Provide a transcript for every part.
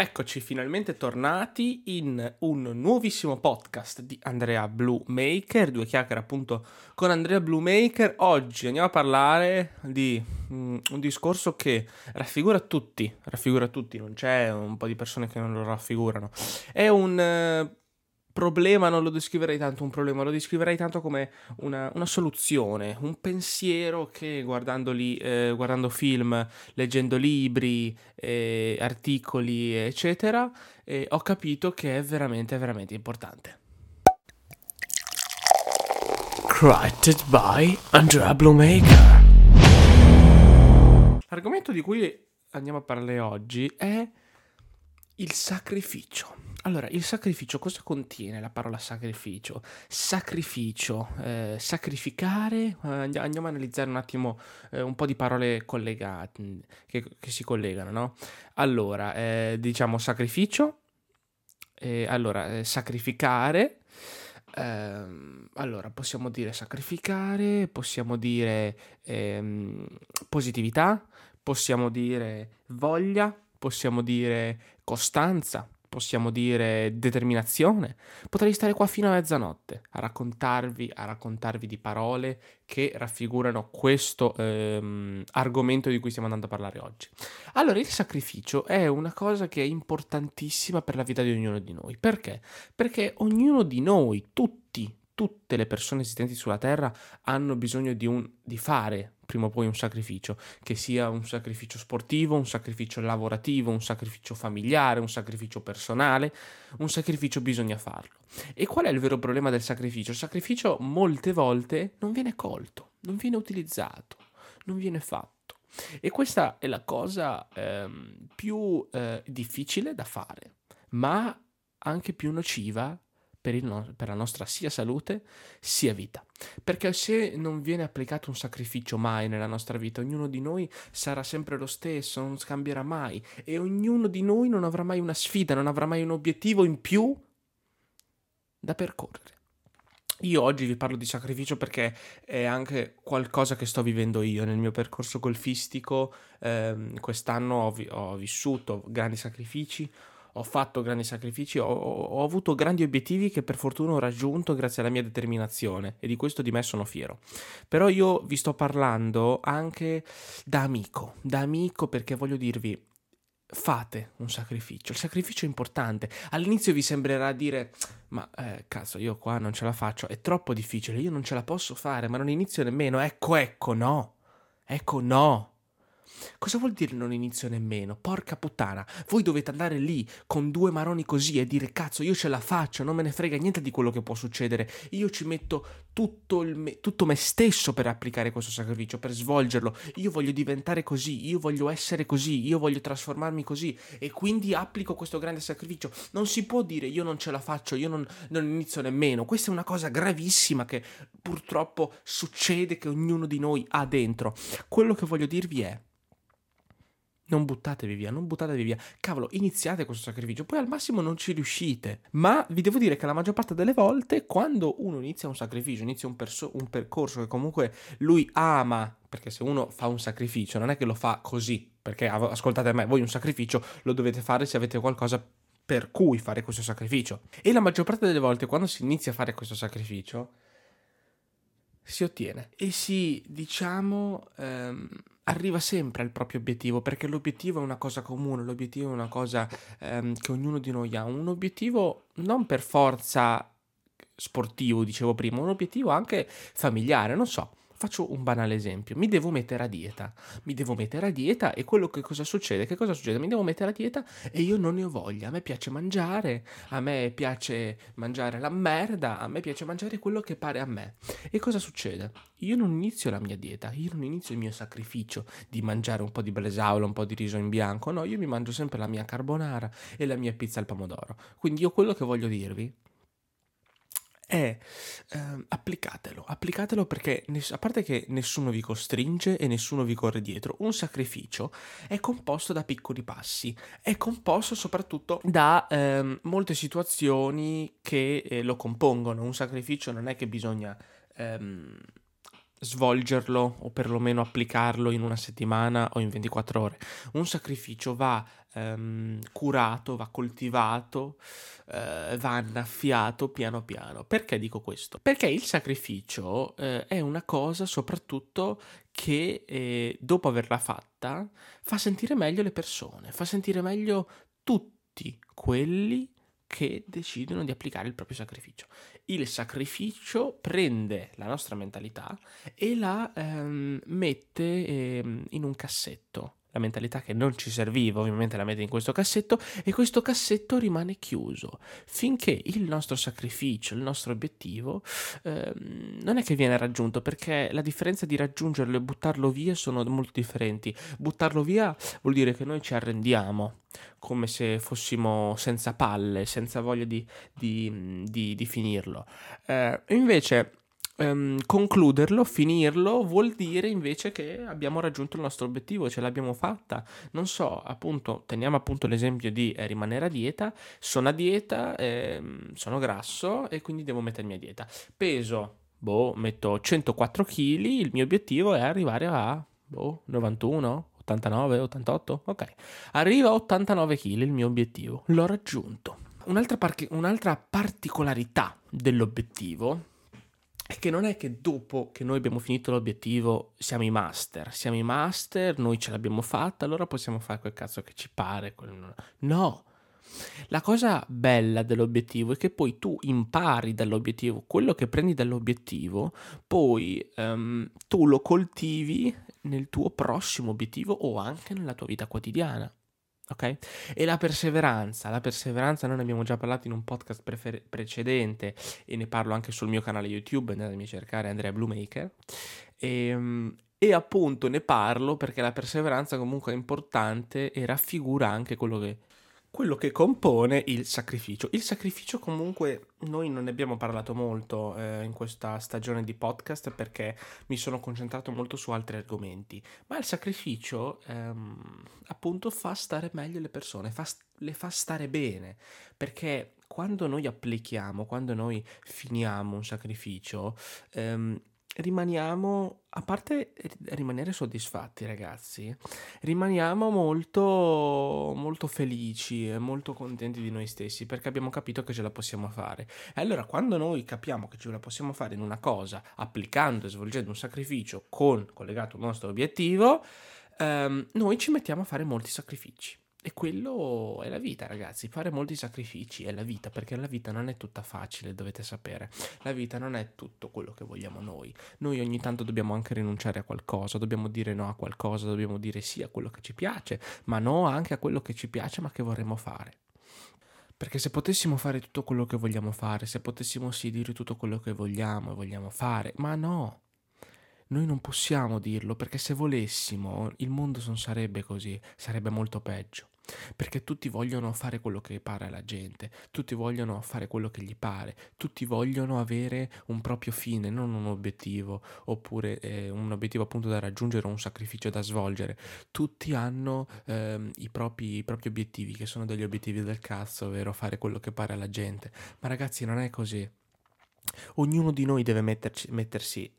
Eccoci finalmente tornati in un nuovissimo podcast di Andrea Blue Maker, due chiacchiere appunto con Andrea Blue Maker. Oggi andiamo a parlare di um, un discorso che raffigura tutti, raffigura tutti, non c'è un po' di persone che non lo raffigurano. È un uh, problema non lo descriverei tanto un problema, lo descriverei tanto come una, una soluzione, un pensiero che guardando, lì, eh, guardando film, leggendo libri, eh, articoli, eccetera, eh, ho capito che è veramente, veramente importante. Created by Andrea Bluemaker. L'argomento di cui andiamo a parlare oggi è il sacrificio. Allora, il sacrificio cosa contiene la parola sacrificio? Sacrificio, eh, sacrificare, eh, andiamo a analizzare un attimo eh, un po' di parole collegate, che, che si collegano, no? Allora, eh, diciamo sacrificio, allora, eh, sacrificare, ehm, allora possiamo dire sacrificare, possiamo dire ehm, positività, possiamo dire voglia, possiamo dire costanza, possiamo dire determinazione, potrei stare qua fino a mezzanotte a raccontarvi, a raccontarvi di parole che raffigurano questo ehm, argomento di cui stiamo andando a parlare oggi. Allora, il sacrificio è una cosa che è importantissima per la vita di ognuno di noi. Perché? Perché ognuno di noi, tutti, tutte le persone esistenti sulla Terra hanno bisogno di, un, di fare prima o poi un sacrificio, che sia un sacrificio sportivo, un sacrificio lavorativo, un sacrificio familiare, un sacrificio personale, un sacrificio bisogna farlo. E qual è il vero problema del sacrificio? Il sacrificio molte volte non viene colto, non viene utilizzato, non viene fatto. E questa è la cosa ehm, più eh, difficile da fare, ma anche più nociva per, no- per, la nostra sia salute sia vita. Perché se non viene applicato un sacrificio mai nella nostra vita, ognuno di noi sarà sempre lo stesso, non scambierà mai e ognuno di noi non avrà mai una sfida, non avrà mai un obiettivo in più da percorrere. Io oggi vi parlo di sacrificio perché è anche qualcosa che sto vivendo io nel mio percorso golfistico. Eh, quest'anno ho, vi- ho vissuto grandi sacrifici, ho fatto grandi sacrifici, ho, ho, avuto grandi obiettivi che per fortuna ho raggiunto grazie alla mia determinazione e di questo di me sono fiero. Però io vi sto parlando anche da amico, da amico perché voglio dirvi, fate un sacrificio, il sacrificio è importante. All'inizio vi sembrerà dire, ma eh, cazzo, io qua non ce la faccio, è troppo difficile, io non ce la posso fare, ma non inizio nemmeno. Ecco, ecco, no. Ecco, no. Cosa vuol dire non inizio nemmeno? Porca puttana, voi dovete andare lì con due maroni così e dire cazzo io ce la faccio, non me ne frega niente di quello che può succedere, io ci metto tutto, me, tutto me stesso per applicare questo sacrificio, per svolgerlo, io voglio diventare così, io voglio essere così, io voglio trasformarmi così e quindi applico questo grande sacrificio. Non si può dire io non ce la faccio, io non, non inizio nemmeno, questa è una cosa gravissima che purtroppo succede che ognuno di noi ha dentro. Quello che voglio dirvi è non buttatevi via, non buttatevi via. Cavolo, iniziate questo sacrificio, poi al massimo non ci riuscite. Ma vi devo dire che la maggior parte delle volte, quando uno inizia un sacrificio, inizia un, perso- un percorso che comunque lui ama, perché se uno fa un sacrificio non è che lo fa così, perché ascoltate me, voi un sacrificio lo dovete fare se avete qualcosa per cui fare questo sacrificio. E la maggior parte delle volte, quando si inizia a fare questo sacrificio, si ottiene e si, diciamo, ehm, arriva sempre al proprio obiettivo, perché l'obiettivo è una cosa comune, l'obiettivo è una cosa ehm, che ognuno di noi ha, un obiettivo non per forza sportivo, dicevo prima, un obiettivo anche familiare, non so. Faccio un banale esempio, mi devo mettere a dieta, mi devo mettere a dieta e quello che cosa succede? Che cosa succede? Mi devo mettere a dieta e io non ne ho voglia, a me piace mangiare, a me piace mangiare la merda, a me piace mangiare quello che pare a me. E cosa succede? Io non inizio la mia dieta, io non inizio il mio sacrificio di mangiare un po' di bresaola, un po' di riso in bianco, no, io mi mangio sempre la mia carbonara e la mia pizza al pomodoro. Quindi io quello che voglio dirvi è eh, applicatelo, applicatelo perché ness- a parte che nessuno vi costringe e nessuno vi corre dietro, un sacrificio è composto da piccoli passi, è composto soprattutto da eh, molte situazioni che eh, lo compongono, un sacrificio non è che bisogna ehm, svolgerlo o perlomeno applicarlo in una settimana o in 24 ore, un sacrificio va ehm, curato, va coltivato, eh, va annaffiato piano piano. Perché dico questo? Perché il sacrificio eh, è una cosa soprattutto che eh, dopo averla fatta fa sentire meglio le persone, fa sentire meglio tutti quelli che decidono di applicare il proprio sacrificio. Il sacrificio prende la nostra mentalità e la ehm, mette ehm, in un cassetto la mentalità che non ci serviva, ovviamente la mette in questo cassetto e questo cassetto rimane chiuso finché il nostro sacrificio, il nostro obiettivo ehm, non è che viene raggiunto perché la differenza di raggiungerlo e buttarlo via sono molto differenti. Buttarlo via vuol dire che noi ci arrendiamo come se fossimo senza palle, senza voglia di, di, di, di finirlo. Eh, invece um, concluderlo, finirlo, vuol dire invece che abbiamo raggiunto il nostro obiettivo, ce l'abbiamo fatta. Non so, appunto, teniamo appunto l'esempio di eh, rimanere a dieta. Sono a dieta, eh, sono grasso e quindi devo mettermi a dieta. Peso, boh, metto 104 kg, il mio obiettivo è arrivare a, boh, 91, 89, 88, ok. Arriva a 89 kg il mio obiettivo, l'ho raggiunto. Un'altra, par- un'altra particolarità dell'obiettivo è che non è che dopo che noi abbiamo finito l'obiettivo siamo i master, siamo i master, noi ce l'abbiamo fatta, allora possiamo fare quel cazzo che ci pare. No, la cosa bella dell'obiettivo è che poi tu impari dall'obiettivo, quello che prendi dall'obiettivo, poi um, tu lo coltivi nel tuo prossimo obiettivo o anche nella tua vita quotidiana ok? E la perseveranza, la perseveranza noi ne abbiamo già parlato in un podcast prefer- precedente e ne parlo anche sul mio canale YouTube, andatemi a cercare Andrea Bluemaker. E, ehm, e appunto ne parlo perché la perseveranza comunque è importante e raffigura anche quello che quello che compone il sacrificio. Il sacrificio comunque noi non ne abbiamo parlato molto eh, in questa stagione di podcast perché mi sono concentrato molto su altri argomenti, ma il sacrificio ehm, appunto fa stare meglio le persone, fa, le fa stare bene, perché quando noi applichiamo, quando noi finiamo un sacrificio, ehm, rimaniamo, a parte rimanere soddisfatti ragazzi, rimaniamo molto, molto felici e molto contenti di noi stessi perché abbiamo capito che ce la possiamo fare. E allora quando noi capiamo che ce la possiamo fare in una cosa, applicando e svolgendo un sacrificio con collegato al nostro obiettivo, ehm, noi ci mettiamo a fare molti sacrifici. E quello è la vita, ragazzi. Fare molti sacrifici è la vita, perché la vita non è tutta facile, dovete sapere. La vita non è tutto quello che vogliamo noi. Noi ogni tanto dobbiamo anche rinunciare a qualcosa, dobbiamo dire no a qualcosa, dobbiamo dire sì a quello che ci piace, ma no anche a quello che ci piace ma che vorremmo fare. Perché se potessimo fare tutto quello che vogliamo fare, se potessimo sì dire tutto quello che vogliamo e vogliamo fare, ma no, noi non possiamo dirlo perché se volessimo il mondo non sarebbe così, sarebbe molto peggio. Perché tutti vogliono fare quello che pare alla gente, tutti vogliono fare quello che gli pare, tutti vogliono avere un proprio fine, non un obiettivo, oppure eh, un obiettivo appunto da raggiungere o un sacrificio da svolgere. Tutti hanno ehm, i, propri, i propri obiettivi, che sono degli obiettivi del cazzo, ovvero fare quello che pare alla gente. Ma ragazzi non è così. Ognuno di noi deve metterci, mettersi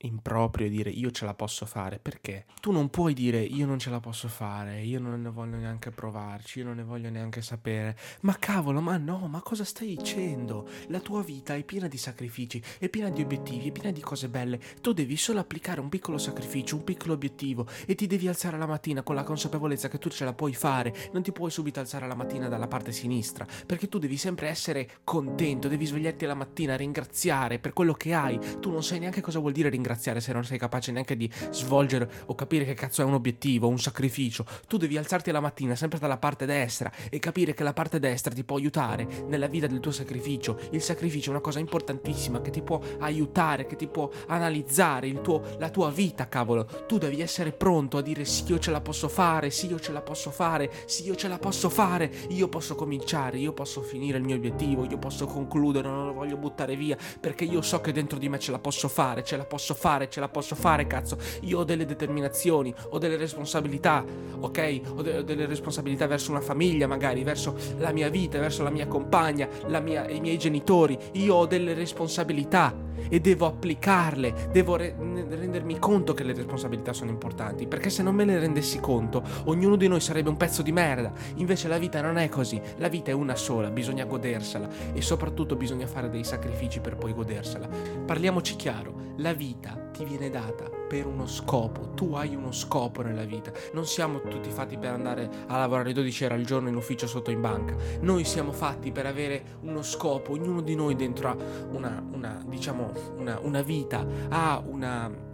improprio dire io ce la posso fare perché? Tu non puoi dire io non ce la posso fare io non ne voglio neanche provarci io non ne voglio neanche sapere ma cavolo ma no ma cosa stai dicendo? La tua vita è piena di sacrifici è piena di obiettivi è piena di cose belle. Tu devi solo applicare un piccolo sacrificio un piccolo obiettivo e ti devi alzare la mattina con la consapevolezza che tu ce la puoi fare. Non ti puoi subito alzare la mattina dalla parte sinistra perché tu devi sempre essere contento devi svegliarti la mattina ringraziare per quello che hai. Tu non sai neanche cosa vuol dire ringraziare ringraziare se non sei capace neanche di svolgere o capire che cazzo è un obiettivo, un sacrificio. Tu devi alzarti la mattina sempre dalla parte destra e capire che la parte destra ti può aiutare nella vita del tuo sacrificio. Il sacrificio è una cosa importantissima che ti può aiutare, che ti può analizzare tuo, la tua vita, cavolo. Tu devi essere pronto a dire sì, io ce la posso fare, sì, io ce la posso fare, sì, io ce la posso fare, io posso cominciare, io posso finire il mio obiettivo, io posso concludere, non lo voglio buttare via perché io so che dentro di me ce la posso fare, ce la posso fare, ce la posso fare, cazzo. Io ho delle determinazioni, ho delle responsabilità, ok? Ho, de- ho delle responsabilità verso una famiglia, magari, verso la mia vita, verso la mia compagna, la mia, i miei genitori. Io ho delle responsabilità e devo applicarle, devo re- rendermi conto che le responsabilità sono importanti, perché se non me ne rendessi conto, ognuno di noi sarebbe un pezzo di merda. Invece la vita non è così, la vita è una sola, bisogna godersela e soprattutto bisogna fare dei sacrifici per poi godersela. Parliamoci chiaro, la vita ti viene data per uno scopo, tu hai uno scopo nella vita, non siamo tutti fatti per andare a lavorare 12 ore al giorno in ufficio sotto in banca, noi siamo fatti per avere uno scopo, ognuno di noi dentro ha una, una diciamo, una, una vita, ha una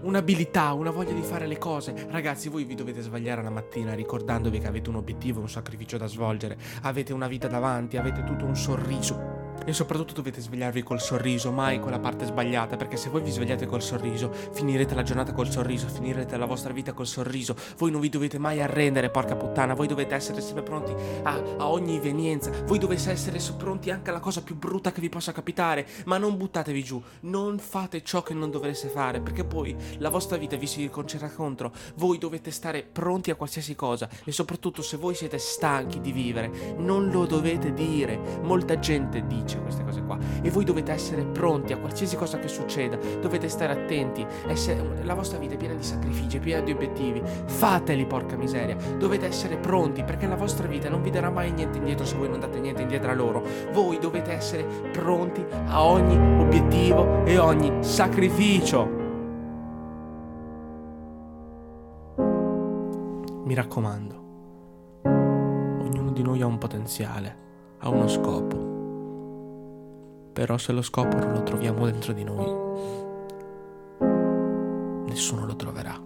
un'abilità, una voglia di fare le cose. Ragazzi, voi vi dovete svegliare la mattina ricordandovi che avete un obiettivo, un sacrificio da svolgere, avete una vita davanti, avete tutto un sorriso e soprattutto dovete svegliarvi col sorriso, mai con la parte sbagliata, perché se voi vi svegliate col sorriso, finirete la giornata col sorriso, finirete la vostra vita col sorriso. Voi non vi dovete mai arrendere, porca puttana, voi dovete essere sempre pronti a, a ogni evenienza, voi dovete essere pronti anche alla cosa più brutta che vi possa capitare, ma non buttatevi giù, non fate ciò che non dovreste fare, perché poi la vostra vita vi si riconcerà contro. Voi dovete stare pronti a qualsiasi cosa e soprattutto se voi siete stanchi di vivere, non lo dovete dire. Molta gente dice dice queste cose qua. E voi dovete essere pronti a qualsiasi cosa che succeda, dovete stare attenti, essere, la vostra vita è piena di sacrifici, è piena di obiettivi, fateli porca miseria, dovete essere pronti perché la vostra vita non vi darà mai niente indietro se voi non date niente indietro a loro, voi dovete essere pronti a ogni obiettivo e ogni sacrificio. Mi raccomando, ognuno di noi ha un potenziale, ha uno scopo però se lo scopo non lo troviamo dentro di noi, nessuno lo troverà.